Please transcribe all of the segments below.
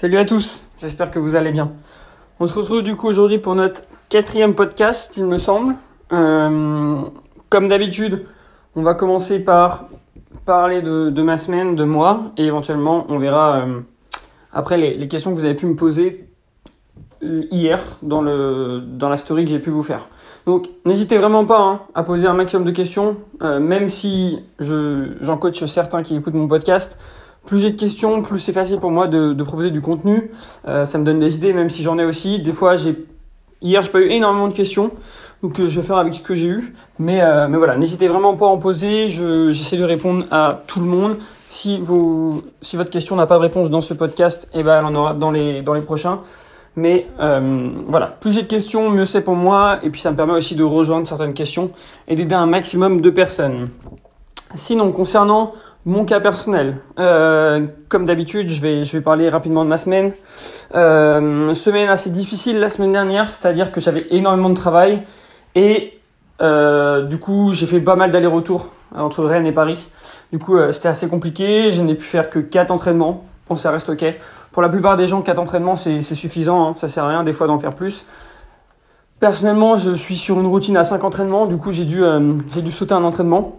Salut à tous, j'espère que vous allez bien. On se retrouve du coup aujourd'hui pour notre quatrième podcast, il me semble. Euh, comme d'habitude, on va commencer par parler de, ma semaine, de moi, et éventuellement on verra euh, après les, questions que vous avez pu me poser euh, hier dans, le, dans la story que j'ai pu vous faire. Donc n'hésitez vraiment pas hein, à poser un maximum de questions, même si j'en coach certains qui écoutent mon podcast plus j'ai de questions, plus c'est facile pour moi de, proposer du contenu. Euh, ça me donne des idées, même si j'en ai aussi. Des fois, j'ai hier, j'ai pas eu énormément de questions, donc euh, je vais faire avec ce que j'ai eu. Mais, euh, mais voilà, n'hésitez vraiment pas à en poser. j'essaie de répondre à tout le monde. Si, vous, si votre question n'a pas de réponse dans ce podcast, eh ben, elle en aura dans les, dans les prochains. Mais voilà, plus j'ai de questions, mieux c'est pour moi. Et puis ça me permet aussi de rejoindre certaines questions et d'aider un maximum de personnes. Sinon, concernant mon cas personnel, euh, comme d'habitude, je vais, parler rapidement de ma semaine. Euh, semaine assez difficile la semaine dernière, c'est-à-dire que j'avais énormément de travail et euh, du coup j'ai fait pas mal d'allers-retours entre Rennes et Paris. Du coup c'était assez compliqué, je n'ai pu faire que 4 entraînements. Bon ça reste ok. Pour la plupart des gens 4 entraînements c'est suffisant, hein. ça sert à rien des fois d'en faire plus. Personnellement je suis sur une routine à 5 entraînements, du coup j'ai dû sauter un entraînement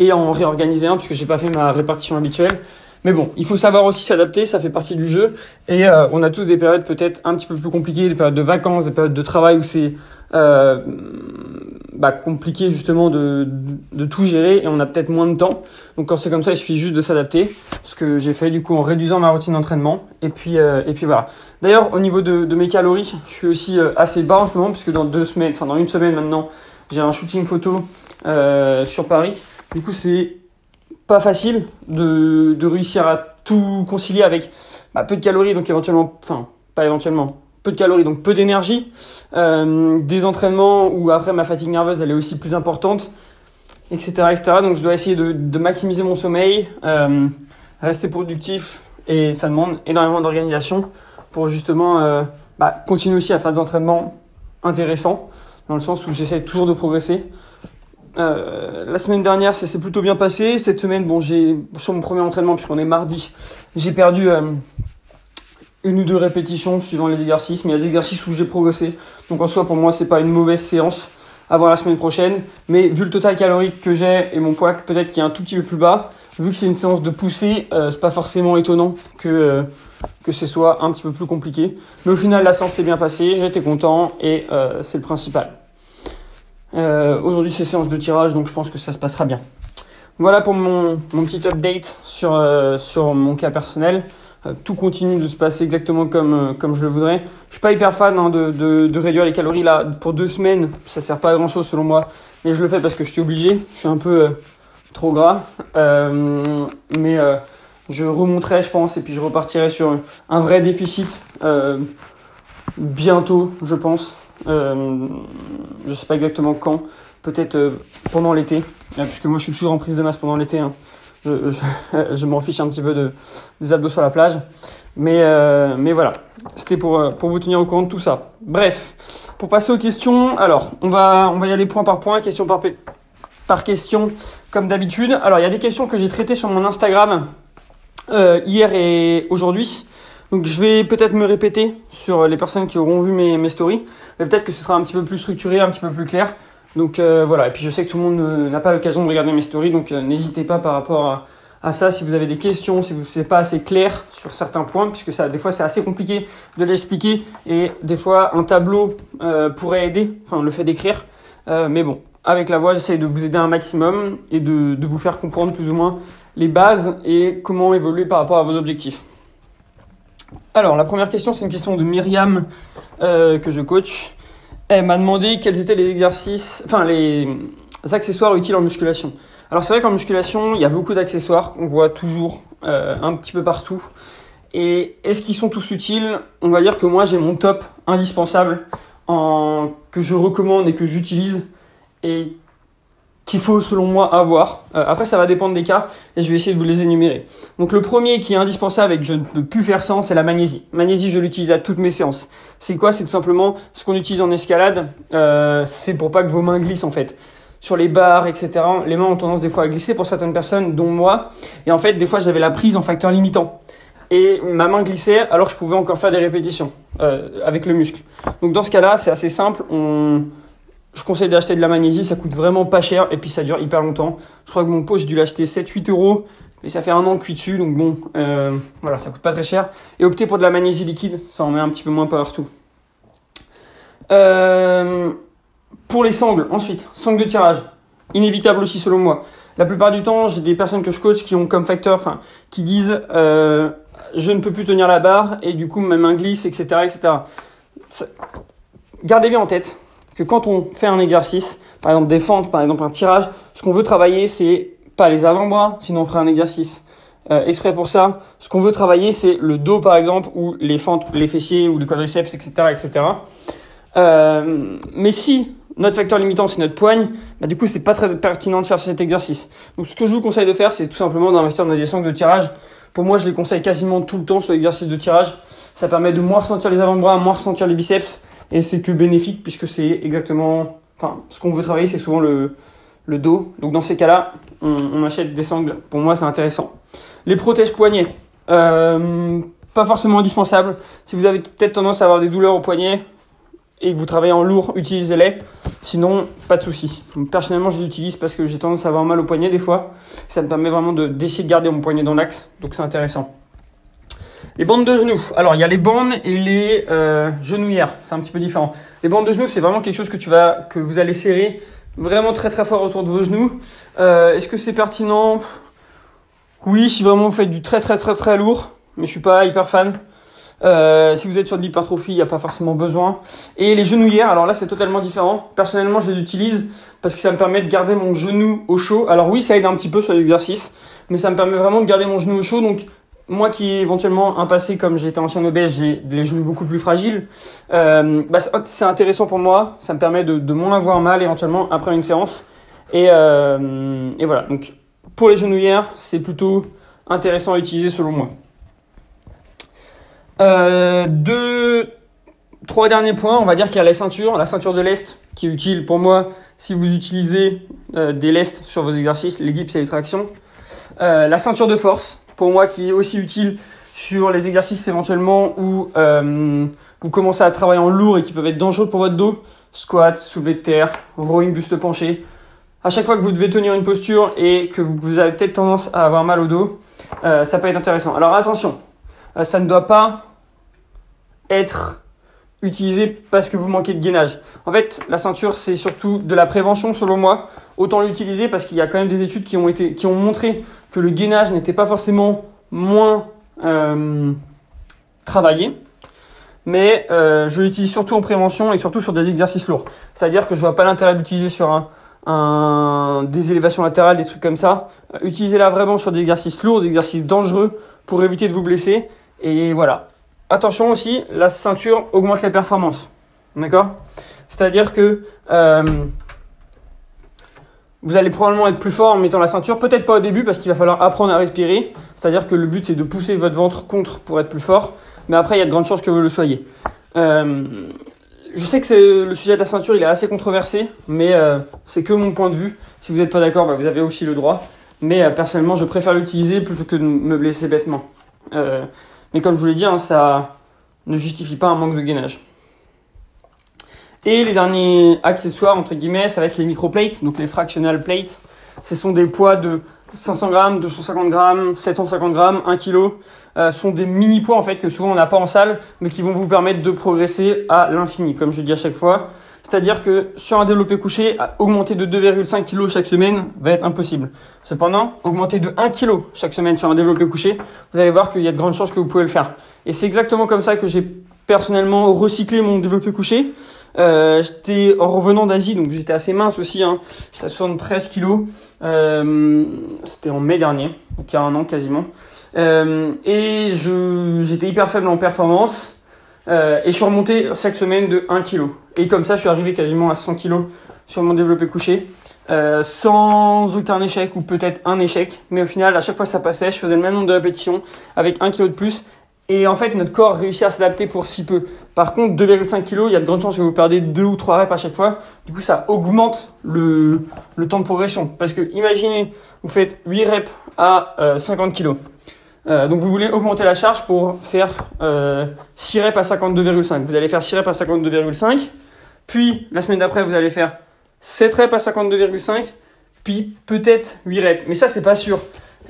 et en réorganiser un puisque j'ai pas fait ma répartition habituelle. Mais bon, il faut savoir aussi s'adapter, ça fait partie du jeu. Et euh, on a tous des périodes peut-être un petit peu plus compliquées, des périodes de vacances, des périodes de travail où c'est euh, bah, compliqué justement de, de, tout gérer et on a peut-être moins de temps. Donc quand c'est comme ça, il suffit juste de s'adapter. Ce que j'ai fait du coup en réduisant ma routine d'entraînement. Et puis euh, et puis voilà. D'ailleurs, au niveau de, de, mes calories, je suis aussi assez bas en ce moment puisque dans deux semaines, enfin dans une semaine maintenant, j'ai un shooting photo sur Paris du coup, c'est pas facile de, réussir à tout concilier avec bah, peu de calories, donc éventuellement, enfin, pas éventuellement, peu de calories, donc peu d'énergie, euh, des entraînements où après ma fatigue nerveuse elle est aussi plus importante, etc. etc. Donc je dois essayer de, de maximiser mon sommeil, euh, rester productif et ça demande énormément d'organisation pour justement euh, bah, continuer aussi à faire des entraînements intéressants dans le sens où j'essaie toujours de progresser. Euh, la semaine dernière, ça s'est plutôt bien passé. Cette semaine, bon, j'ai sur mon premier entraînement, puisqu'on est mardi, j'ai perdu euh, une ou deux répétitions suivant les exercices, mais il y a des exercices où j'ai progressé. Donc en soi, pour moi, c'est pas une mauvaise séance avant la semaine prochaine. Mais vu le total calorique que j'ai et mon poids peut-être qui est un tout petit peu plus bas, vu que c'est une séance de poussée, euh, c'est pas forcément étonnant que que ce soit un petit peu plus compliqué. Mais au final, la séance s'est bien passée, j'étais content et c'est le principal. Euh, Aujourd'hui, c'est séance de tirage, donc je pense que ça se passera bien. Voilà pour mon, mon petit update sur, euh, sur mon cas personnel. Euh, tout continue de se passer exactement comme, euh, comme je le voudrais. Je suis pas hyper fan hein, de, de, de, réduire les calories là pour deux semaines. Ça sert pas à grand chose selon moi, mais je le fais parce que je suis obligé. Je suis un peu trop gras, mais je remonterai, je pense, et puis je repartirai sur un vrai déficit bientôt, je pense. Euh, je sais pas exactement quand, peut-être euh, pendant l'été, euh, puisque moi je suis toujours en prise de masse pendant l'été. Hein. Je, je, m'en fiche un petit peu de, des abdos sur la plage. Mais, mais voilà, c'était pour, pour vous tenir au courant de tout ça. Bref, pour passer aux questions, alors on va, on va y aller point par point, question par, par question, comme d'habitude. Alors il y a des questions que j'ai traitées sur mon Instagram hier et aujourd'hui. Donc je vais peut-être me répéter sur les personnes qui auront vu mes, stories, mais peut-être que ce sera un petit peu plus structuré, un petit peu plus clair. Donc euh, voilà, et puis je sais que tout le monde n'a pas l'occasion de regarder mes stories, donc euh, n'hésitez pas par rapport à, ça si vous avez des questions, si vous n'êtes pas assez clair sur certains points, puisque ça, des fois c'est assez compliqué de l'expliquer, et des fois un tableau euh, pourrait aider, enfin le fait d'écrire, mais bon, avec la voix j'essaye de vous aider un maximum et de vous faire comprendre plus ou moins les bases et comment évoluer par rapport à vos objectifs. Alors, la première question, c'est une question de Myriam euh, que je coach. Elle m'a demandé quels étaient les exercices, enfin les accessoires utiles en musculation. Alors c'est vrai qu'en musculation, il y a beaucoup d'accessoires qu'on voit toujours euh, un petit peu partout. Et est-ce qu'ils sont tous utiles? On va dire que moi j'ai mon top indispensable en, que je recommande et que j'utilise qu'il faut selon moi avoir. Euh, après ça va dépendre des cas et je vais essayer de vous les énumérer. Donc le premier qui est indispensable et que je ne peux plus faire sans, c'est la magnésie. Magnésie je l'utilise à toutes mes séances. C'est quoi? C'est tout simplement ce qu'on utilise en escalade, euh, c'est pour pas que vos mains glissent en fait. Sur les barres, etc. Les mains ont tendance des fois à glisser pour certaines personnes, dont moi. Et en fait, des fois, j'avais la prise en facteur limitant. et ma main glissait alors que je pouvais encore faire des répétitions euh, avec le muscle. Donc dans ce cas-là, c'est assez simple. Je conseille d'acheter de la magnésie, ça coûte vraiment pas cher et puis ça dure hyper longtemps. Je crois que mon pot, j'ai dû l'acheter 7-8 euros, mais ça fait un an que je dessus, donc bon, euh, voilà, ça coûte pas très cher. Et opter pour de la magnésie liquide, ça en met un petit peu moins partout. Euh, pour les sangles, ensuite, sangles de tirage, inévitable aussi selon moi. La plupart du temps, j'ai des personnes que je coach qui ont comme facteur, enfin, qui disent euh, je ne peux plus tenir la barre et du coup ma main glisse, etc., etc. Gardez bien en tête que quand on fait un exercice, par exemple des fentes, par exemple un tirage, ce qu'on veut travailler, c'est pas les avant-bras, sinon on ferait un exercice euh, exprès pour ça. Ce qu'on veut travailler, c'est le dos, par exemple, ou les fentes, les fessiers, ou les quadriceps, etc., etc. Euh, mais si notre facteur limitant c'est notre poigne, bah du coup c'est pas très pertinent de faire cet exercice. Donc ce que je vous conseille de faire, c'est tout simplement d'investir dans des sangles de tirage. Pour moi, je les conseille quasiment tout le temps sur l'exercice de tirage. Ça permet de moins ressentir les avant-bras, moins ressentir les biceps, et c'est que bénéfique puisque c'est exactement, enfin, ce qu'on veut travailler, c'est souvent le, le dos. Donc dans ces cas-là, on, achète des sangles. Pour moi, c'est intéressant. Les protèges poignets, euh, pas forcément indispensable. Si vous avez peut-être tendance à avoir des douleurs au poignet, et que vous travaillez en lourd, utilisez-les. Sinon, pas de souci. Personnellement, je les utilise parce que j'ai tendance à avoir mal au poignet des fois. Ça me permet vraiment de, d'essayer de garder mon poignet dans l'axe. Donc c'est intéressant. Les bandes de genoux. Alors, il y a les bandes et les euh, genouillères. C'est un petit peu différent. Les bandes de genoux, c'est vraiment quelque chose que, tu vas, que vous allez serrer vraiment très très fort autour de vos genoux. Euh, est-ce que c'est pertinent? Oui, si vraiment vous faites du très très très très lourd. Mais je suis pas hyper fan. Euh, si vous êtes sur de l'hypertrophie, il n'y a pas forcément besoin. Et les genouillères, alors là c'est totalement différent. Personnellement, je les utilise parce que ça me permet de garder mon genou au chaud. Alors oui, ça aide un petit peu sur l'exercice, mais ça me permet vraiment de garder mon genou au chaud. Donc moi qui éventuellement un passé comme j'étais ancien obèse, j'ai les genoux beaucoup plus fragiles. Euh, bah, c'est intéressant pour moi. Ça me permet de, moins avoir mal éventuellement après une séance. Et, euh, et voilà. Donc pour les genouillères, c'est plutôt intéressant à utiliser selon moi. Euh, deux, trois derniers points. On va dire qu'il y a la ceinture, la ceinture de lest qui est utile pour moi si vous utilisez des lestes sur vos exercices, les dips et les tractions. La ceinture de force pour moi qui est aussi utile sur les exercices éventuellement où euh, vous commencez à travailler en lourd et qui peuvent être dangereux pour votre dos. Squat, soulevé de terre, rowing, buste penché. À chaque fois que vous devez tenir une posture et que vous avez peut-être tendance à avoir mal au dos, euh, ça peut être intéressant. Alors attention, euh, ça ne doit pas être utilisé parce que vous manquez de gainage. En fait, la ceinture, c'est surtout de la prévention selon moi. Autant l'utiliser parce qu'il y a quand même des études qui ont, été, qui ont montré que le gainage n'était pas forcément moins euh, travaillé. Mais euh, je l'utilise surtout en prévention et surtout sur des exercices lourds. C'est-à-dire que je vois pas l'intérêt d'utiliser sur un, des élévations latérales, des trucs comme ça. Euh, Utilisez-la vraiment sur des exercices lourds, des exercices dangereux pour éviter de vous blesser. Et voilà, attention aussi, la ceinture augmente les performances. D'accord? C'est-à-dire que vous allez probablement être plus fort en mettant la ceinture, peut-être pas au début parce qu'il va falloir apprendre à respirer. C'est-à-dire que le but c'est de pousser votre ventre contre pour être plus fort, mais après il y a de grandes chances que vous le soyez. Euh, je sais que le sujet de la ceinture il est assez controversé, mais euh, c'est que mon point de vue. Si vous n'êtes pas d'accord, bah, vous avez aussi le droit. Mais euh, personnellement, je préfère l'utiliser plutôt que de me blesser bêtement. Euh, mais comme je vous l'ai dit, hein, ça ne justifie pas un manque de gainage. Et les derniers accessoires, entre guillemets, ça va être les microplates, donc les fractional plates. Ce sont des poids de 500 grammes, 250 grammes, 750 grammes, 1 kg. Euh, sont des mini poids en fait que souvent on n'a pas en salle, mais qui vont vous permettre de progresser à l'infini, comme je dis à chaque fois. C'est-à-dire que sur un développé couché, augmenter de 2,5 kg chaque semaine va être impossible. Cependant, augmenter de 1 kg chaque semaine sur un développé couché, vous allez voir qu'il y a de grandes chances que vous pouvez le faire. Et c'est exactement comme ça que j'ai personnellement recyclé mon développé couché. Euh, j'étais en revenant d'Asie, donc j'étais assez mince aussi. Hein. J'étais à 73 kg. Euh, C'était en mai dernier, donc il y a un an quasiment. Euh, et je j'étais hyper faible en performance. Euh, et je suis remonté chaque semaine de 1 kg. Et comme ça, je suis arrivé quasiment à 100 kg sur mon développé couché. Sans aucun échec ou peut-être un échec. Mais au final, à chaque fois ça passait, je faisais le même nombre de répétitions avec 1 kg de plus. Et en fait, notre corps réussit à s'adapter pour si peu. Par contre, 2,5 kg, il y a de grandes chances que vous perdez 2 ou 3 reps à chaque fois. Du coup, ça augmente le, temps de progression. Parce que imaginez, vous faites 8 reps à euh, 50 kg. Euh, donc vous voulez augmenter la charge pour faire euh, 6 reps à 52,5. Vous allez faire 6 reps à 52,5. Puis la semaine d'après, vous allez faire 7 reps à 52,5. Puis peut-être 8 reps. Mais ça, c'est pas sûr.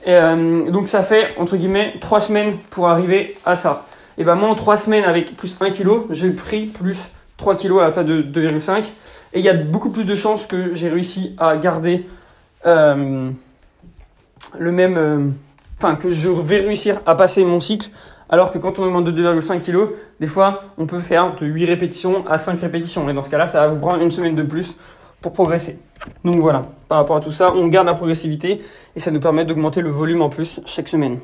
Euh, donc ça fait, entre guillemets, 3 semaines pour arriver à ça. Et ben moi, en 3 semaines avec plus 1 kg, j'ai pris plus 3 kg à la place de 2,5. Et il y a beaucoup plus de chances que j'ai réussi à garder euh, le même. euh, Enfin, que je vais réussir à passer mon cycle. Alors que quand on augmente de 2,5 kg, des fois, on peut faire de 8 répétitions à 5 répétitions. Et dans ce cas-là, ça va vous prendre une semaine de plus pour progresser. Donc voilà, par rapport à tout ça, on garde la progressivité et ça nous permet d'augmenter le volume en plus chaque semaine.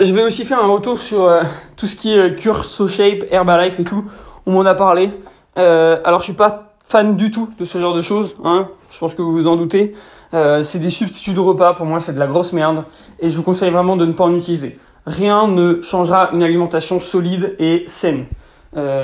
Je vais aussi faire un retour sur euh, tout ce qui est cure, SoShape, Herbalife et tout. On m'en a parlé. Euh, alors je suis pas fan du tout de ce genre de choses. Hein. Je pense que vous vous en doutez. Euh, c'est des substituts de repas. Pour moi, c'est de la grosse merde. Et je vous conseille vraiment de ne pas en utiliser. Rien ne changera une alimentation solide et saine.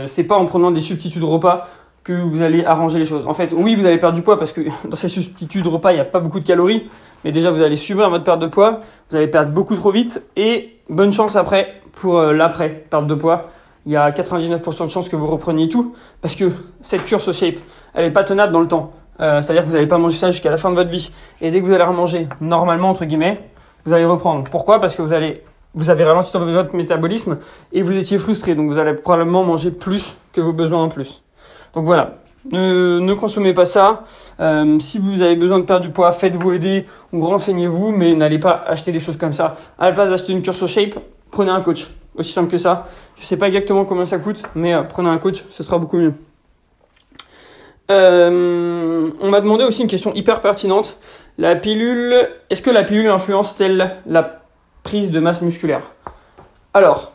C'est pas en prenant des substituts de repas vous allez arranger les choses. En fait, oui, vous allez perdre du poids parce que dans ces substituts de repas, il n'y a pas beaucoup de calories. Mais déjà, vous allez subir votre perte de poids. Vous allez perdre beaucoup trop vite. Et bonne chance après pour euh, l'après perte de poids. Il y a 99% de chances que vous repreniez tout. Parce que cette cure shape, elle est pas tenable dans le temps. Euh, C'est-à-dire que vous n'allez pas manger ça jusqu'à la fin de votre vie. Et dès que vous allez remanger normalement, entre guillemets, vous allez reprendre. Pourquoi? Parce que vous allez vous avez ralenti votre métabolisme et vous étiez frustré. Donc vous allez probablement manger plus que vos besoins en plus. Donc voilà. Ne, ne consommez pas ça. Euh, si vous avez besoin de perdre du poids, faites-vous aider ou renseignez-vous, mais n'allez pas acheter des choses comme ça. À la place d'acheter une cure shape, prenez un coach. Aussi simple que ça. Je sais pas exactement combien ça coûte, mais euh, prenez un coach, ce sera beaucoup mieux. Euh, on m'a demandé aussi une question hyper pertinente. La pilule, est-ce que la pilule influence-t-elle la prise de masse musculaire? Alors,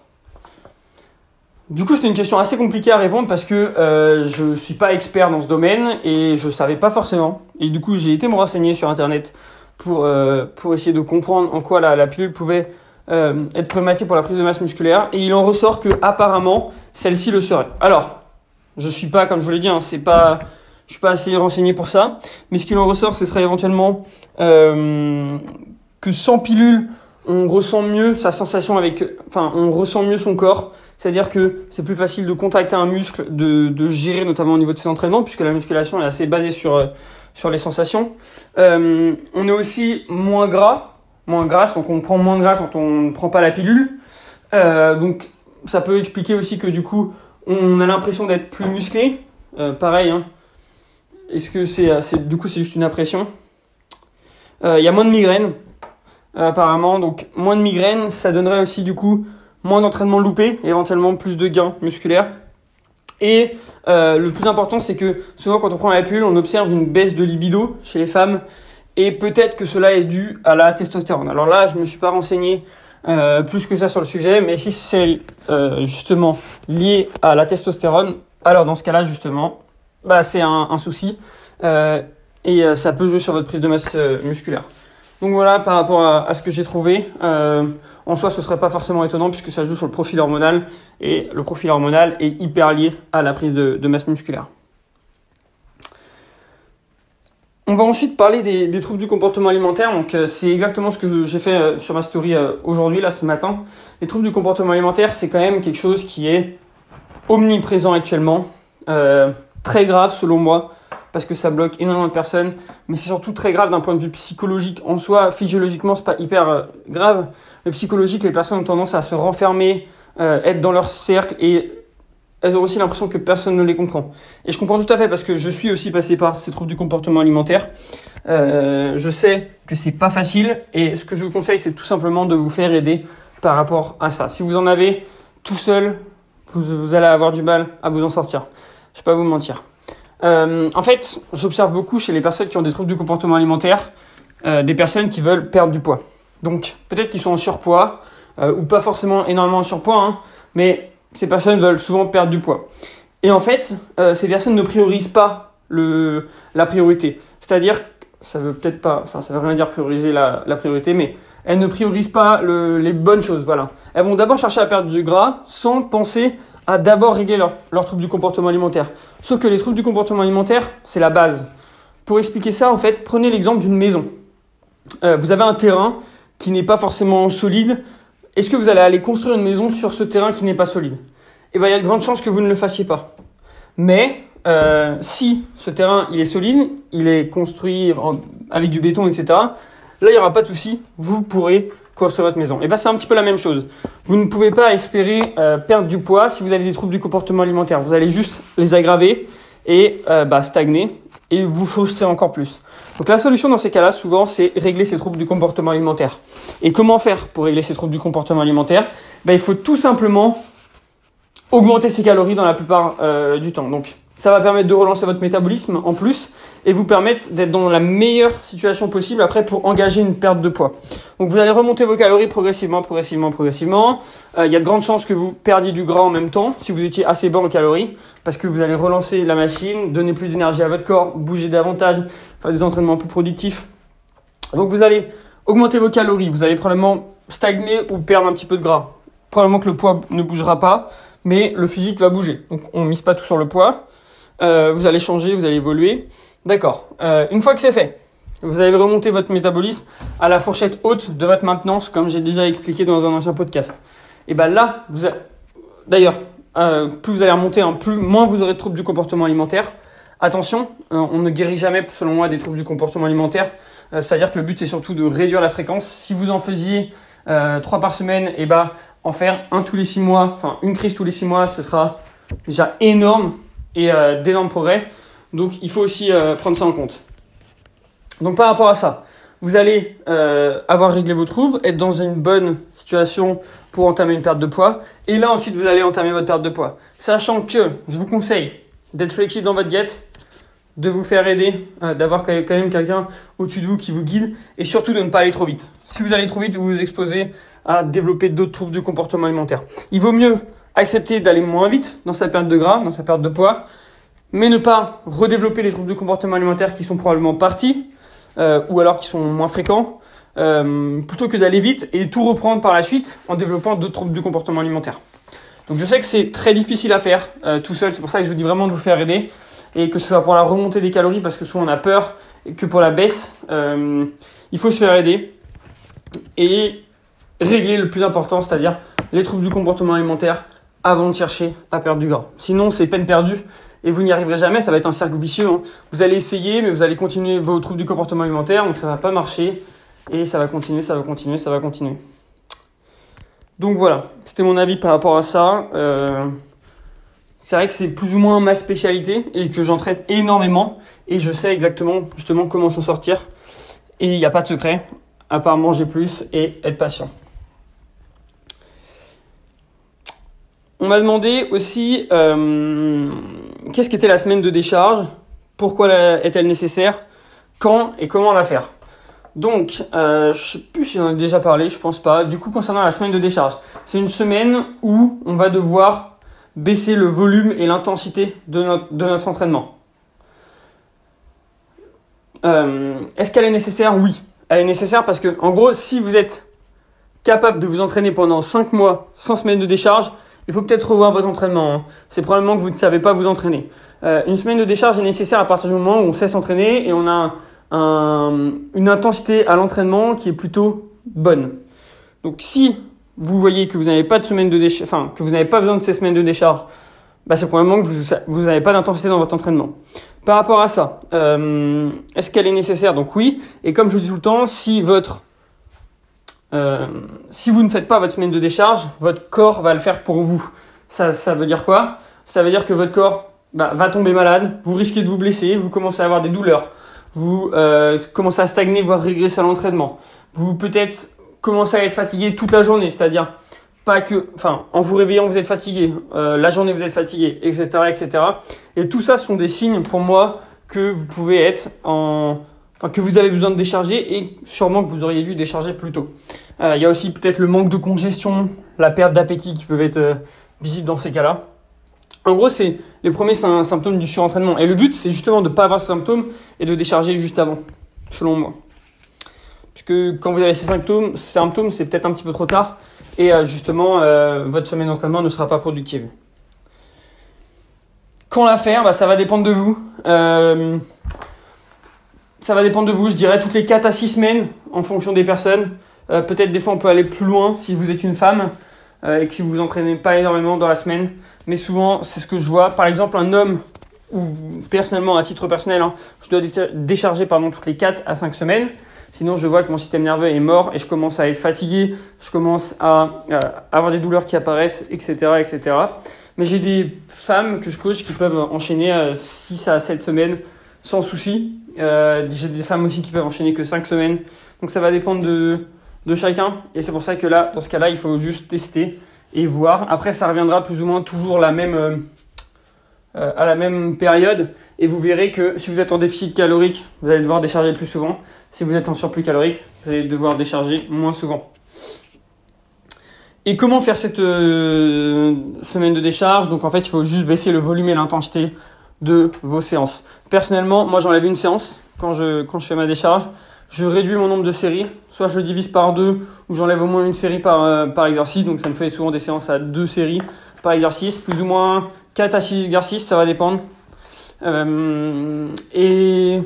du coup, c'est une question assez compliquée à répondre parce que euh, je suis pas expert dans ce domaine et je savais pas forcément. Et du coup, j'ai été me renseigner sur internet pour, euh, pour essayer de comprendre en quoi la, pilule pouvait euh, être problématique pour la prise de masse musculaire. Et il en ressort que apparemment, celle-ci le serait. Alors, je suis pas, comme je vous l'ai dit, hein, c'est pas, je suis pas assez renseigné pour ça. Mais ce qu'il en ressort, ce serait éventuellement que sans pilule, on ressent mieux sa sensation avec, enfin, on ressent mieux son corps. C'est-à-dire que c'est plus facile de contacter un muscle, de, de gérer notamment au niveau de ses entraînements, puisque la musculation est assez basée sur, euh, les sensations. Euh, on est aussi moins gras, moins grasse, donc on prend moins gras quand on ne prend pas la pilule. Euh, donc ça peut expliquer aussi que du coup, on a l'impression d'être plus musclé. Pareil, hein. Est-ce que c'est, du coup, c'est juste une impression? Il y a moins de migraines apparemment. Donc moins de migraines, ça donnerait aussi du coup moins d'entraînement loupé, éventuellement plus de gains musculaires. Et euh, le plus important, c'est que souvent quand on prend la pilule, on observe une baisse de libido chez les femmes, et peut-être que cela est dû à la testostérone. Alors là, je me suis pas renseigné euh, plus que ça sur le sujet, mais si c'est euh, justement lié à la testostérone, alors dans ce cas-là, justement, bah c'est un, souci, euh, et ça peut jouer sur votre prise de masse musculaire. Donc voilà par rapport à, ce que j'ai trouvé. Euh, en soi, ce serait pas forcément étonnant puisque ça joue sur le profil hormonal et le profil hormonal est hyper lié à la prise de, masse musculaire. On va ensuite parler des, troubles du comportement alimentaire. Donc euh, c'est exactement ce que j'ai fait euh, sur ma story aujourd'hui là ce matin. Les troubles du comportement alimentaire, c'est quand même quelque chose qui est omniprésent actuellement, très grave selon moi parce que ça bloque énormément de personnes, mais c'est surtout très grave d'un point de vue psychologique. En soi, physiologiquement, c'est pas hyper euh, grave, mais psychologique, les personnes ont tendance à se renfermer, euh, être dans leur cercle et elles ont aussi l'impression que personne ne les comprend. Et je comprends tout à fait parce que je suis aussi passé par ces troubles du comportement alimentaire. Euh, je sais que c'est pas facile et ce que je vous conseille, c'est tout simplement de vous faire aider par rapport à ça. Si vous en avez tout seul, vous, allez avoir du mal à vous en sortir. Je vais pas vous mentir. Euh, en fait, j'observe beaucoup chez les personnes qui ont des troubles du comportement alimentaire, euh, des personnes qui veulent perdre du poids. Donc, peut-être qu'ils sont en surpoids, euh, ou pas forcément énormément en surpoids, hein, mais ces personnes veulent souvent perdre du poids. Et en fait, ces personnes ne priorisent pas la priorité. C'est-à-dire, ça veut peut-être pas, enfin, ça veut rien dire prioriser la, priorité, mais elles ne priorisent pas le, les bonnes choses, voilà. Elles vont d'abord chercher à perdre du gras sans penser à d'abord régler leurs leur troubles du comportement alimentaire. Sauf que les troubles du comportement alimentaire, c'est la base. Pour expliquer ça, en fait, prenez l'exemple d'une maison. Euh, vous avez un terrain qui n'est pas forcément solide, est-ce que vous allez aller construire une maison sur ce terrain qui n'est pas solide? Eh bien, il y a de grandes chances que vous ne le fassiez pas. Mais euh, si ce terrain il est solide, il est construit avec du béton, etc., là, il n'y aura pas de souci, vous pourrez construire votre maison. Et bien, c'est un petit peu la même chose. Vous ne pouvez pas espérer euh, perdre du poids si vous avez des troubles du comportement alimentaire. Vous allez juste les aggraver et euh, bah, stagner et vous frustrer encore plus. Donc la solution dans ces cas-là, souvent, c'est régler ces troubles du comportement alimentaire. Et comment faire pour régler ces troubles du comportement alimentaire? Ben, Il faut tout simplement augmenter ses calories dans la plupart euh, du temps. Donc ça va permettre de relancer votre métabolisme en plus et vous permettre d'être dans la meilleure situation possible après pour engager une perte de poids. Donc vous allez remonter vos calories progressivement, progressivement, progressivement. Euh, il y a de grandes chances que vous perdiez du gras en même temps si vous étiez assez bas en calories parce que vous allez relancer la machine, donner plus d'énergie à votre corps, bouger davantage, faire des entraînements plus productifs. Donc vous allez augmenter vos calories, vous allez probablement stagner ou perdre un petit peu de gras. Probablement que le poids ne bougera pas, mais le physique va bouger. Donc on mise pas tout sur le poids. Euh, vous allez changer, vous allez évoluer. D'accord. Euh, une fois que c'est fait, vous allez remonter votre métabolisme à la fourchette haute de votre maintenance, comme j'ai déjà expliqué dans un ancien podcast. Et ben là, d'ailleurs, euh, plus vous allez remonter, hein, plus moins vous aurez de troubles du comportement alimentaire. Attention, on ne guérit jamais, selon moi, des troubles du comportement alimentaire. C'est-à-dire que le but c'est surtout de réduire la fréquence. Si vous en faisiez trois par semaine, et ben en faire un tous les six mois, enfin une crise tous les six mois, ce sera déjà énorme et euh, d'énormes progrès. Donc il faut aussi euh, prendre ça en compte. Donc par rapport à ça, vous allez euh, avoir réglé vos troubles, être dans une bonne situation pour entamer une perte de poids. Et là ensuite vous allez entamer votre perte de poids. Sachant que je vous conseille d'être flexible dans votre diète, de vous faire aider, d'avoir quand même quelqu'un au-dessus de vous qui vous guide et surtout de ne pas aller trop vite. Si vous allez trop vite, vous vous exposez à développer d'autres troubles du comportement alimentaire. Il vaut mieux accepter d'aller moins vite dans sa perte de gras, dans sa perte de poids, mais ne pas redévelopper les troubles de comportement alimentaire qui sont probablement partis, euh, ou alors qui sont moins fréquents, euh, plutôt que d'aller vite et tout reprendre par la suite en développant d'autres troubles du comportement alimentaire. Donc je sais que c'est très difficile à faire euh, tout seul, c'est pour ça que je vous dis vraiment de vous faire aider, et que ce soit pour la remontée des calories, parce que souvent on a peur, que pour la baisse, il faut se faire aider, et régler le plus important, c'est-à-dire les troubles du comportement alimentaire, avant de chercher à perdre du gras. Sinon, c'est peine perdue et vous n'y arriverez jamais. Ça va être un cercle vicieux. Hein. Vous allez essayer, mais vous allez continuer vos troubles du comportement alimentaire, donc ça va pas marcher et ça va continuer, ça va continuer, ça va continuer. Donc voilà, c'était mon avis par rapport à ça. Euh, c'est vrai que c'est plus ou moins ma spécialité et que j'en traite énormément et je sais exactement justement comment s'en sortir. Et il n'y a pas de secret, à part manger plus et être patient. On m'a demandé aussi euh, qu'est-ce qu'était la semaine de décharge, pourquoi est-elle nécessaire, quand et comment la faire? Donc, euh, je sais plus si j'en ai déjà parlé, je pense pas. Du coup, concernant la semaine de décharge, c'est une semaine où on va devoir baisser le volume et l'intensité de notre, entraînement. Euh, est-ce qu'elle est nécessaire? Oui, elle est nécessaire parce que, en gros, si vous êtes capable de vous entraîner pendant 5 mois sans semaine de décharge, il faut peut-être revoir votre entraînement. Hein. C'est probablement que vous ne savez pas vous entraîner. Euh, une semaine de décharge est nécessaire à partir du moment où on sait s'entraîner et on a une intensité à l'entraînement qui est plutôt bonne. Donc si vous voyez que vous n'avez pas de semaine de décharge, enfin que vous n'avez pas besoin de ces semaines de décharge, bah c'est probablement que vous n'avez pas d'intensité dans votre entraînement. Par rapport à ça, euh, est-ce qu'elle est nécessaire? Donc oui. Et comme je vous dis tout le temps, si votre euh, si vous ne faites pas votre semaine de décharge, votre corps va le faire pour vous. Ça, ça veut dire quoi? Ça veut dire que votre corps bah, va tomber malade, vous risquez de vous blesser, vous commencez à avoir des douleurs, vous euh, commencez à stagner, voire régresser à l'entraînement. Vous peut-être commencez à être fatigué toute la journée, c'est-à-dire pas que, enfin, en vous réveillant vous êtes fatigué, euh, la journée vous êtes fatigué, etc., etc. Et tout ça sont des signes pour moi que vous pouvez être en, enfin, que vous avez besoin de décharger et sûrement que vous auriez dû décharger plus tôt. Euh, il y a aussi peut-être le manque de congestion, la perte d'appétit qui peuvent être euh, visibles dans ces cas-là. En gros, c'est les premiers symptômes du surentraînement. Et le but, c'est justement de ne pas avoir ces symptômes et de décharger juste avant, selon moi. Puisque quand vous avez ces symptômes, symptômes c'est peut-être un petit peu trop tard. Et euh, justement, votre semaine d'entraînement ne sera pas productive. Quand la faire bah, Ça va dépendre de vous. Ça va dépendre de vous, je dirais, toutes les 4 à 6 semaines, en fonction des personnes. Euh, peut-être des fois on peut aller plus loin si vous êtes une femme euh, et que si vous vous entraînez pas énormément dans la semaine. Mais souvent, c'est ce que je vois. Par exemple, un homme ou personnellement, à titre personnel, hein, je dois décharger toutes les 4 à 5 semaines. Sinon, je vois que mon système nerveux est mort et je commence à être fatigué, je commence à, avoir des douleurs qui apparaissent, etc. etc. Mais j'ai des femmes que je coach qui peuvent enchaîner 6 à 7 semaines sans souci. Euh, j'ai des femmes aussi qui peuvent enchaîner que 5 semaines. Donc ça va dépendre de, de chacun. Et c'est pour ça que là, dans ce cas-là, il faut juste tester et voir. Après, ça reviendra plus ou moins toujours la même, euh, euh, à la même période. Et vous verrez que si vous êtes en déficit calorique, vous allez devoir décharger plus souvent. Si vous êtes en surplus calorique, vous allez devoir décharger moins souvent. Et comment faire cette semaine de décharge? Donc en fait, il faut juste baisser le volume et l'intensité de vos séances. Personnellement, moi j'enlève une séance quand je, quand je fais ma décharge. Je réduis mon nombre de séries, soit je divise par deux, ou j'enlève au moins une série par, euh, par exercice. Donc ça me fait souvent des séances à deux séries par exercice, plus ou moins 4 à 6 exercices, ça va dépendre. Euh, et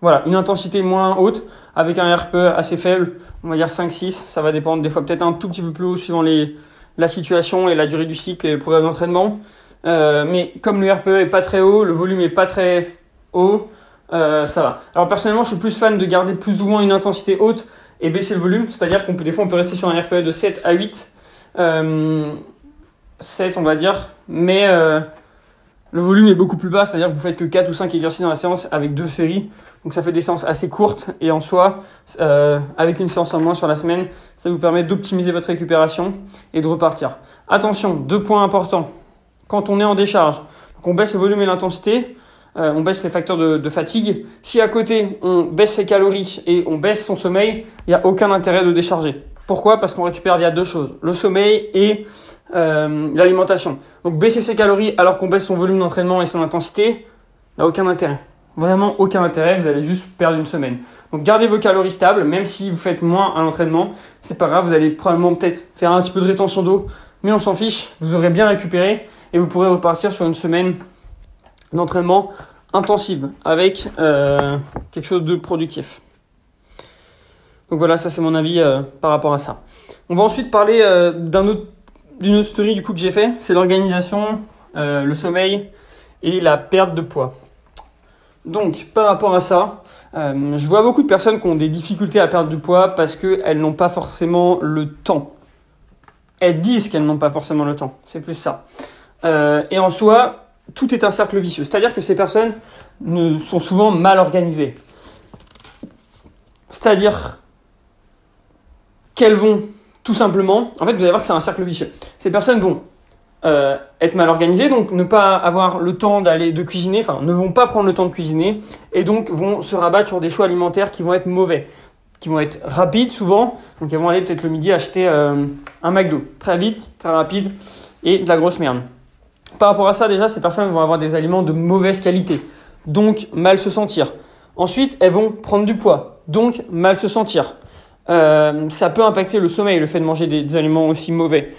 voilà, une intensité moins haute avec un RPE assez faible, on va dire 5-6, ça va dépendre des fois peut-être un tout petit peu plus haut suivant les, la situation et la durée du cycle et le programme d'entraînement. Euh, mais comme le RPE est pas très haut, le volume est pas très haut, euh, ça va. Alors personnellement, je suis plus fan de garder plus ou moins une intensité haute et baisser le volume, c'est-à-dire qu'on peut des fois on peut rester sur un RPE de 7 à 8, euh, 7 on va dire, mais euh, le volume est beaucoup plus bas, c'est-à-dire que vous faites que 4 ou 5 exercices dans la séance avec deux séries. Donc ça fait des séances assez courtes et en soi, euh, avec une séance en moins sur la semaine, ça vous permet d'optimiser votre récupération et de repartir. Attention, deux points importants. Quand on est en décharge, on baisse le volume et l'intensité, euh, on baisse les facteurs de, de, fatigue. Si à côté on baisse ses calories et on baisse son sommeil, il n'y a aucun intérêt de décharger. Pourquoi? Parce qu'on récupère via deux choses, le sommeil et euh, l'alimentation. Donc baisser ses calories alors qu'on baisse son volume d'entraînement et son intensité n'a aucun intérêt. Vraiment aucun intérêt, vous allez juste perdre une semaine. Donc gardez vos calories stables, même si vous faites moins à l'entraînement, c'est pas grave, vous allez probablement peut-être faire un petit peu de rétention d'eau, mais on s'en fiche, vous aurez bien récupéré et vous pourrez repartir sur une semaine d'entraînement intensive avec euh, quelque chose de productif. Donc voilà, ça c'est mon avis euh, par rapport à ça. On va ensuite parler euh, d'un autre d'une autre story du coup que j'ai fait, c'est l'organisation, le sommeil et la perte de poids. Donc par rapport à ça, je vois beaucoup de personnes qui ont des difficultés à perdre du poids parce qu'elles n'ont pas forcément le temps. Elles disent qu'elles n'ont pas forcément le temps, c'est plus ça. Euh, et en soi, tout est un cercle vicieux. C'est-à-dire que ces personnes ne sont souvent mal organisées. C'est-à-dire qu'elles vont tout simplement, en fait, vous allez voir que c'est un cercle vicieux. Ces personnes vont euh, être mal organisées, donc ne pas avoir le temps d'aller de cuisiner, enfin, ne vont pas prendre le temps de cuisiner, et donc vont se rabattre sur des choix alimentaires qui vont être mauvais, qui vont être rapides souvent. Donc, elles vont aller peut-être le midi acheter euh, un McDo, très vite, très rapide, et de la grosse merde. Par rapport à ça, déjà, ces personnes vont avoir des aliments de mauvaise qualité, donc mal se sentir. Ensuite, elles vont prendre du poids, donc mal se sentir. Euh, ça peut impacter le sommeil, le fait de manger des, aliments aussi mauvais.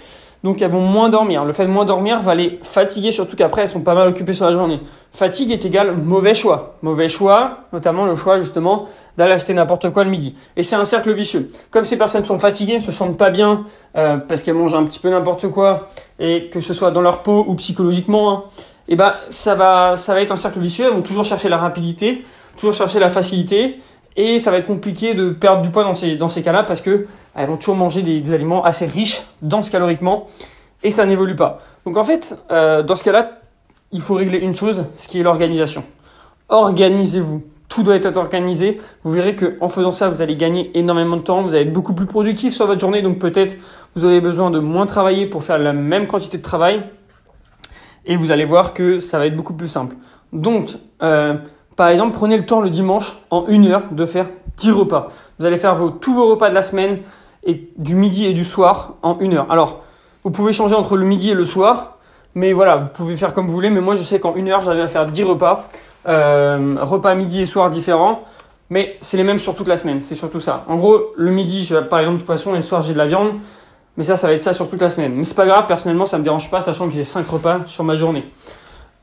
Donc elles vont moins dormir. Le fait de moins dormir va les fatiguer, surtout qu'après elles sont pas mal occupées sur la journée. Fatigue est égal mauvais choix. Mauvais choix, notamment le choix justement d'aller acheter n'importe quoi le midi. Et c'est un cercle vicieux. Comme ces personnes sont fatiguées, ne se sentent pas bien euh, parce qu'elles mangent un petit peu n'importe quoi, et que ce soit dans leur peau ou psychologiquement, hein, et eh ben ça va, ça va être un cercle vicieux. Elles vont toujours chercher la rapidité, toujours chercher la facilité, et ça va être compliqué de perdre du poids dans ces, dans ces cas-là parce que elles vont toujours manger des, aliments assez riches, denses caloriquement, et ça n'évolue pas. Donc en fait, euh, dans ce cas-là, il faut régler une chose, ce qui est l'organisation. Organisez-vous. Tout doit être organisé. Vous verrez que en faisant ça, vous allez gagner énormément de temps. Vous allez être beaucoup plus productif sur votre journée. Donc peut-être vous aurez besoin de moins travailler pour faire la même quantité de travail. Et vous allez voir que ça va être beaucoup plus simple. Donc, euh, par exemple, prenez le temps le dimanche en une heure de faire 10 repas. Vous allez faire tous vos repas de la semaine et du midi et du soir en une heure. Alors, vous pouvez changer entre le midi et le soir, mais voilà, vous pouvez faire comme vous voulez. Mais moi, je sais qu'en une heure, j'arrive à faire 10 repas, euh, repas midi et soir différents. Mais c'est les mêmes sur toute la semaine, c'est surtout ça. En gros, le midi, je par exemple du poisson et le soir, j'ai de la viande. Mais ça, ça va être ça sur toute la semaine. Mais c'est pas grave, personnellement, ça me dérange pas, sachant que j'ai 5 repas sur ma journée.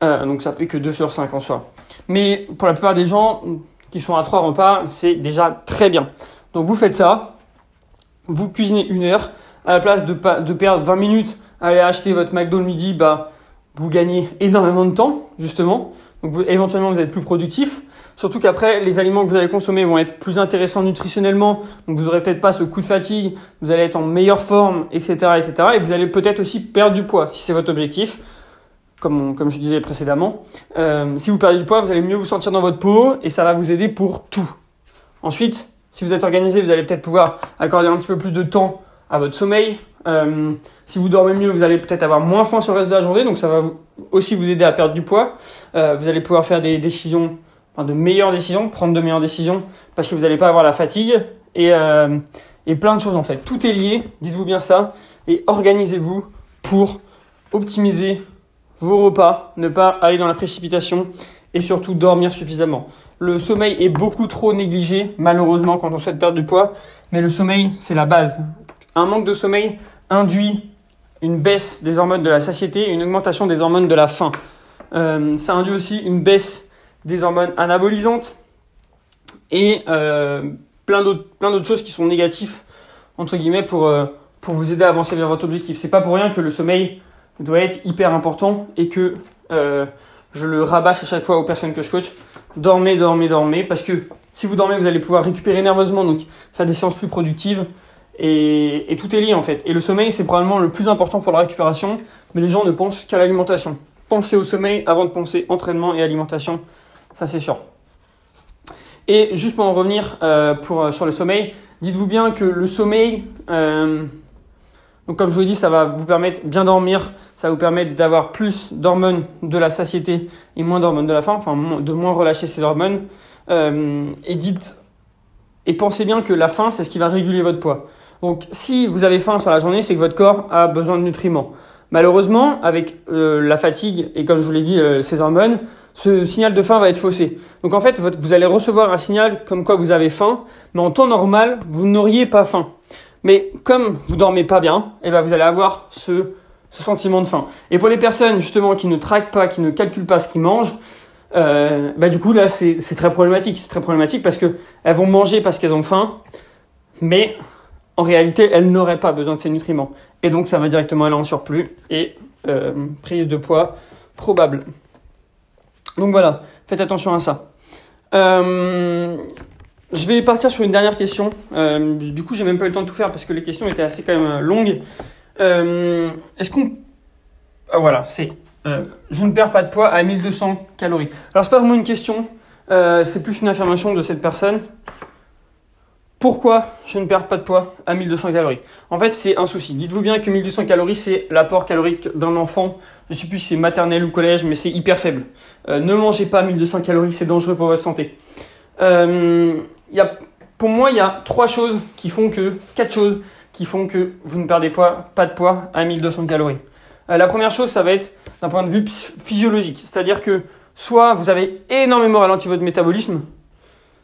Euh, donc ça fait que 2 sur 5 en soi. Mais pour la plupart des gens qui sont à 3 repas, c'est déjà très bien. Donc vous faites ça. vous cuisinez une heure, à la place de, de perdre 20 minutes à aller acheter votre McDo le midi, bah, vous gagnez énormément de temps, justement. Donc éventuellement, vous êtes plus productif. Surtout qu'après, les aliments que vous allez consommer vont être plus intéressants nutritionnellement. Donc vous aurez peut-être pas ce coup de fatigue, vous allez être en meilleure forme, etc., etc. Et vous allez peut-être aussi perdre du poids, si c'est votre objectif. Comme, je disais précédemment. Euh, si vous perdez du poids, vous allez mieux vous sentir dans votre peau et ça va vous aider pour tout. Ensuite, si vous êtes organisé, vous allez peut-être pouvoir accorder un petit peu plus de temps à votre sommeil. Euh, si vous dormez mieux, vous allez peut-être avoir moins faim sur le reste de la journée, donc ça va aussi vous aider à perdre du poids. Euh, vous allez pouvoir faire des décisions, enfin de meilleures décisions, prendre de meilleures décisions, parce que vous n'allez pas avoir la fatigue et plein de choses en fait. Tout est lié, dites-vous bien ça, et organisez-vous pour optimiser vos repas, ne pas aller dans la précipitation et surtout dormir suffisamment. Le sommeil est beaucoup trop négligé, malheureusement, quand on souhaite perdre du poids, mais le sommeil, c'est la base. Un manque de sommeil induit une baisse des hormones de la satiété et une augmentation des hormones de la faim. Euh, ça induit aussi une baisse des hormones anabolisantes et euh, plein d'autres choses qui sont négatives entre guillemets pour euh, pour vous aider à avancer vers votre objectif. C'est pas pour rien que le sommeil doit être hyper important et que euh, je le rabâche à chaque fois aux personnes que je coach. Dormez, dormez, dormez parce que si vous dormez, vous allez pouvoir récupérer nerveusement donc faire des séances plus productives et, tout est lié en fait. Et le sommeil, c'est probablement le plus important pour la récupération, mais les gens ne pensent qu'à l'alimentation. Pensez au sommeil avant de penser entraînement et alimentation, ça c'est sûr. Et juste pour en revenir euh, pour, euh, sur le sommeil, dites-vous bien que le sommeil, donc comme je vous l'ai dit, ça va vous permettre bien dormir, ça va vous permettre d'avoir plus d'hormones de la satiété et moins d'hormones de la faim, enfin de moins relâcher ces hormones. et dites et pensez bien que la faim, c'est ce qui va réguler votre poids. Donc si vous avez faim sur la journée, c'est que votre corps a besoin de nutriments. Malheureusement, avec euh, la fatigue et comme je vous l'ai dit, euh, ces hormones, ce signal de faim va être faussé. Donc en fait, vous allez recevoir un signal comme quoi vous avez faim, mais en temps normal, vous n'auriez pas faim. Mais comme vous dormez pas bien, eh ben vous allez avoir ce, ce sentiment de faim. Et pour les personnes justement qui ne traquent pas, qui ne calculent pas ce qu'ils mangent, euh, bah du coup là c'est très problématique. C'est très problématique parce que elles vont manger parce qu'elles ont faim, mais en réalité, elle n'aurait pas besoin de ces nutriments. Et donc, ça va directement aller en surplus et euh, prise de poids probable. Donc voilà, faites attention à ça. Euh, je vais partir sur une dernière question. Euh, du coup, j'ai même pas eu le temps de tout faire parce que les questions étaient assez quand même longues. Est-ce qu'on... Ah, voilà, c'est... je ne perds pas de poids à 1200 calories. Alors, c'est pas vraiment une question, c'est plus une affirmation de cette personne. Pourquoi je ne perds pas de poids à 1200 calories? En fait, c'est un souci. Dites-vous bien que 1200 calories, c'est l'apport calorique d'un enfant. Je ne sais plus si c'est maternelle ou collège, mais c'est hyper faible. Euh, ne mangez pas 1200 calories, c'est dangereux pour votre santé. Euh, y pour moi, il y a trois choses qui font que, quatre choses qui font que vous ne perdez pas de poids à 1200 calories. Euh, la première chose, ça va être d'un point de vue physiologique. C'est-à-dire que soit vous avez énormément ralenti votre métabolisme,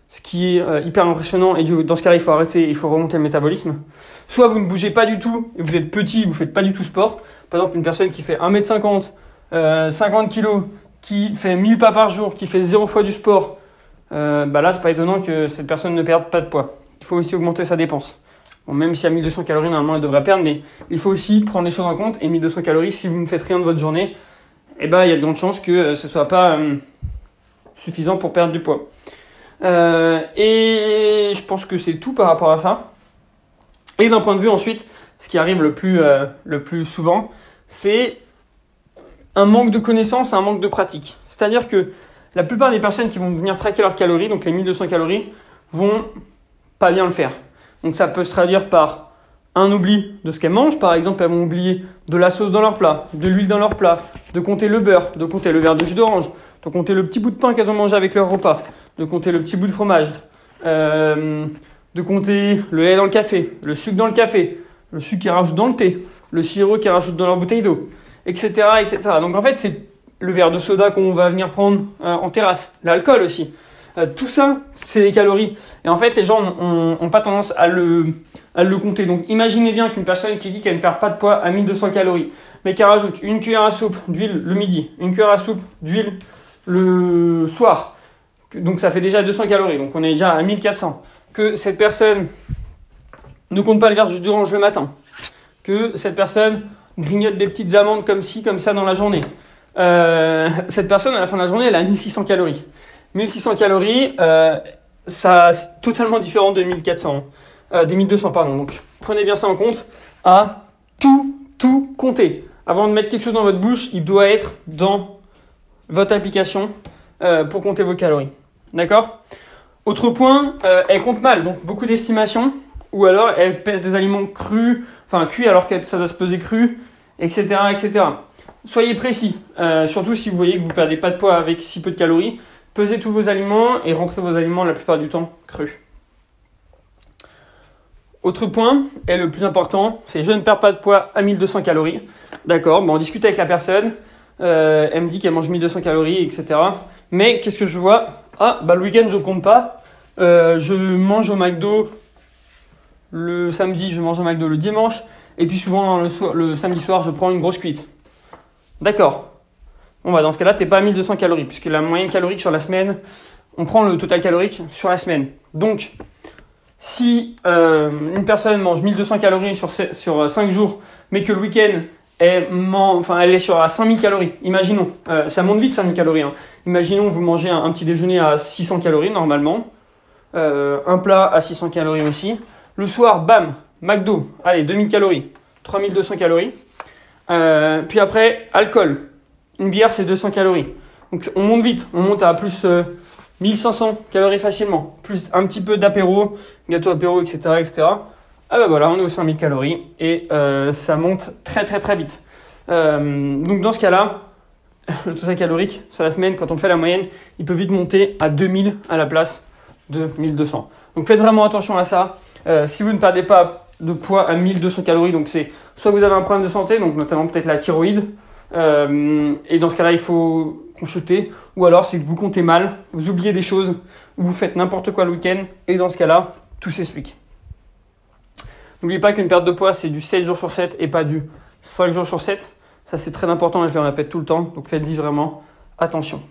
ce qui est euh, hyper impressionnant et dans ce cas-là il faut arrêter, il faut remonter le métabolisme. Soit vous ne bougez pas du tout et vous êtes petit, vous faites pas du tout sport. Par exemple une personne qui fait 1m50, euh, 50 kg, qui fait 1000 pas par jour, qui fait 0 fois du sport, euh, bah là c'est pas étonnant que cette personne ne perde pas de poids. Il faut aussi augmenter sa dépense. Bon, même si à 1200 calories normalement elle devrait perdre, mais il faut aussi prendre les choses en compte. Et 1200 calories, si vous ne faites rien de votre journée, eh ben il y a de grandes chances que euh, ce soit pas euh, suffisant pour perdre du poids. Et je pense que c'est tout par rapport à ça. Et d'un point de vue ensuite, ce qui arrive le plus, le plus souvent, c'est un manque de connaissances, un manque de pratique. C'est-à-dire que la plupart des personnes qui vont venir traquer leurs calories, donc les 1200 calories, vont pas bien le faire. Donc ça peut se traduire par un oubli de ce qu'elles mangent. Par exemple, elles vont oublier de la sauce dans leur plat, de l'huile dans leur plat, de compter le beurre, de compter le verre de jus d'orange, de compter le petit bout de pain qu'elles ont mangé avec leur repas, de compter le petit bout de fromage, euh, de compter le lait dans le café, le sucre dans le café, le sucre qu'ils rajoutent dans le thé, le sirop qu'ils rajoutent dans leur bouteille d'eau, etc., etc. Donc en fait, c'est le verre de soda qu'on va venir prendre euh, en terrasse, l'alcool aussi. Euh, tout ça, c'est des calories. Et en fait, les gens n'ont pas tendance à le, compter. Donc imaginez bien qu'une personne qui dit qu'elle ne perd pas de poids à 1200 calories, mais qu'elle rajoute une cuillère à soupe d'huile le midi, une cuillère à soupe d'huile le soir, donc ça fait déjà 200 calories, donc on est déjà à 1400. Que cette personne ne compte pas le verre de d'orange le matin, que cette personne grignote des petites amandes comme ci, comme ça dans la journée. Euh, cette personne, à la fin de la journée, elle a 1600 calories. 1600 calories, euh, ça c'est totalement différent de 1400, euh, des 1200 pardon. Donc prenez bien ça en compte. À tout, tout compter. Avant de mettre quelque chose dans votre bouche, il doit être dans votre application euh, pour compter vos calories. D'accord? Autre point, euh, elle compte mal, donc beaucoup d'estimations, ou alors elle pèse des aliments crus, enfin cuits alors que ça doit se peser cru, etc., etc. Soyez précis, euh, surtout si vous voyez que vous perdez pas de poids avec si peu de calories. Pesez tous vos aliments et rentrez vos aliments la plupart du temps crus. Autre point, et le plus important, c'est je ne perds pas de poids à 1200 calories. D'accord, bon, on discute avec la personne, euh, elle me dit qu'elle mange 1200 calories, etc. Mais qu'est-ce que je vois? Ah, bah le week-end je compte pas. Euh, je mange au McDo le samedi, je mange au McDo le dimanche, et puis souvent le, samedi soir je prends une grosse cuite. D'accord. Bon bah dans ce cas-là, t'es pas à 1200 calories, puisque la moyenne calorique sur la semaine, on prend le total calorique sur la semaine. Donc, si euh, une personne mange 1200 calories sur, sur 5 jours, mais que le week-end, elle, est sur à 5000 calories, imaginons, euh, ça monte vite 5000 calories, hein. imaginons vous mangez un, petit déjeuner à 600 calories normalement, euh, un plat à 600 calories aussi, le soir, bam, McDo, allez, 2000 calories, 3200 calories, Euh, puis après, alcool, une bière c'est 200 calories, donc on monte vite, on monte à plus... euh, 1500 calories facilement, plus un petit peu d'apéro, gâteau apéro, etc., etc. Ah bah voilà, on est aux 5000 calories et euh, ça monte très très très vite. Euh, donc dans ce cas-là, le total calorique sur la semaine, quand on fait la moyenne, il peut vite monter à 2000 à la place de 1200. Donc faites vraiment attention à ça. Euh, si vous ne perdez pas de poids à 1200 calories, donc c'est soit vous avez un problème de santé, donc notamment peut-être la thyroïde, euh, et dans ce cas-là, il faut consulter. Ou alors, c'est que vous comptez mal, vous oubliez des choses, ou vous faites n'importe quoi le week-end, et dans ce cas-là, tout s'explique. N'oubliez pas qu'une perte de poids, c'est du 7 jours sur 7 et pas du 5 jours sur 7. Ça, c'est très important et je le répète tout le temps. Donc, faites-y vraiment attention.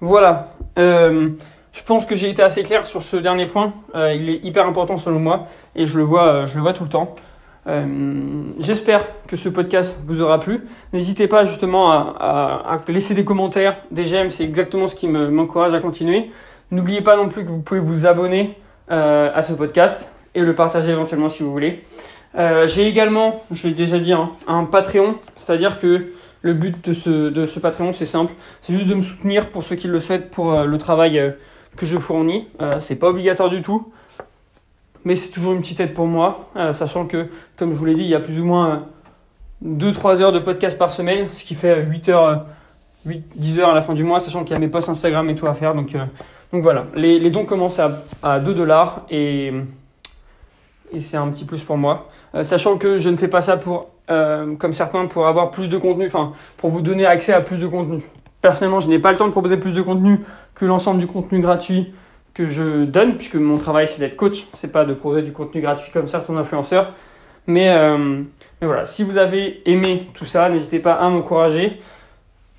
Voilà. Euh, je pense que j'ai été assez clair sur ce dernier point. Euh, il est hyper important selon moi et je le vois, euh, je le vois tout le temps. Euh, J'espère que ce podcast vous aura plu. N'hésitez pas justement à, laisser des commentaires, des j'aime, c'est exactement ce qui me- m'encourage à continuer. N'oubliez pas non plus que vous pouvez vous abonner à ce podcast et le partager éventuellement si vous voulez. J'ai également, je l'ai déjà dit, hein, un Patreon, c'est-à-dire que le but de ce, de ce Patreon, c'est simple, c'est juste de me soutenir pour ceux qui le souhaitent pour le travail que je fournis. Euh, c'est pas obligatoire du tout, mais c'est toujours une petite aide pour moi, euh, sachant que, comme je vous l'ai dit, il y a plus ou moins 2-3 heures de podcast par semaine, ce qui fait 8 heures, euh, 8, 10 heures à la fin du mois, sachant qu'il y a mes posts Instagram et tout à faire. Donc, euh, donc voilà, les, dons commencent à, à 2 dollars et, et c'est un petit plus pour moi. Euh, sachant que je ne fais pas ça pour, euh, comme certains, pour avoir plus de contenu, enfin, pour vous donner accès à plus de contenu. Personnellement, je n'ai pas le temps de proposer plus de contenu que l'ensemble du contenu gratuit que je donne, puisque mon travail c'est d'être coach, c'est pas de proposer du contenu gratuit comme certains influenceurs. Mais, euh, mais voilà, si vous avez aimé tout ça, n'hésitez pas à m'encourager.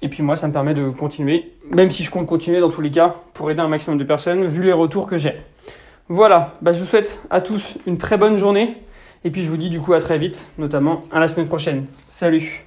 Et puis moi, ça me permet de continuer, même si je compte continuer dans tous les cas, pour aider un maximum de personnes, vu les retours que j'ai. Voilà, bah, je vous souhaite à tous une très bonne journée. Et puis je vous dis du coup à très vite, notamment à la semaine prochaine. Salut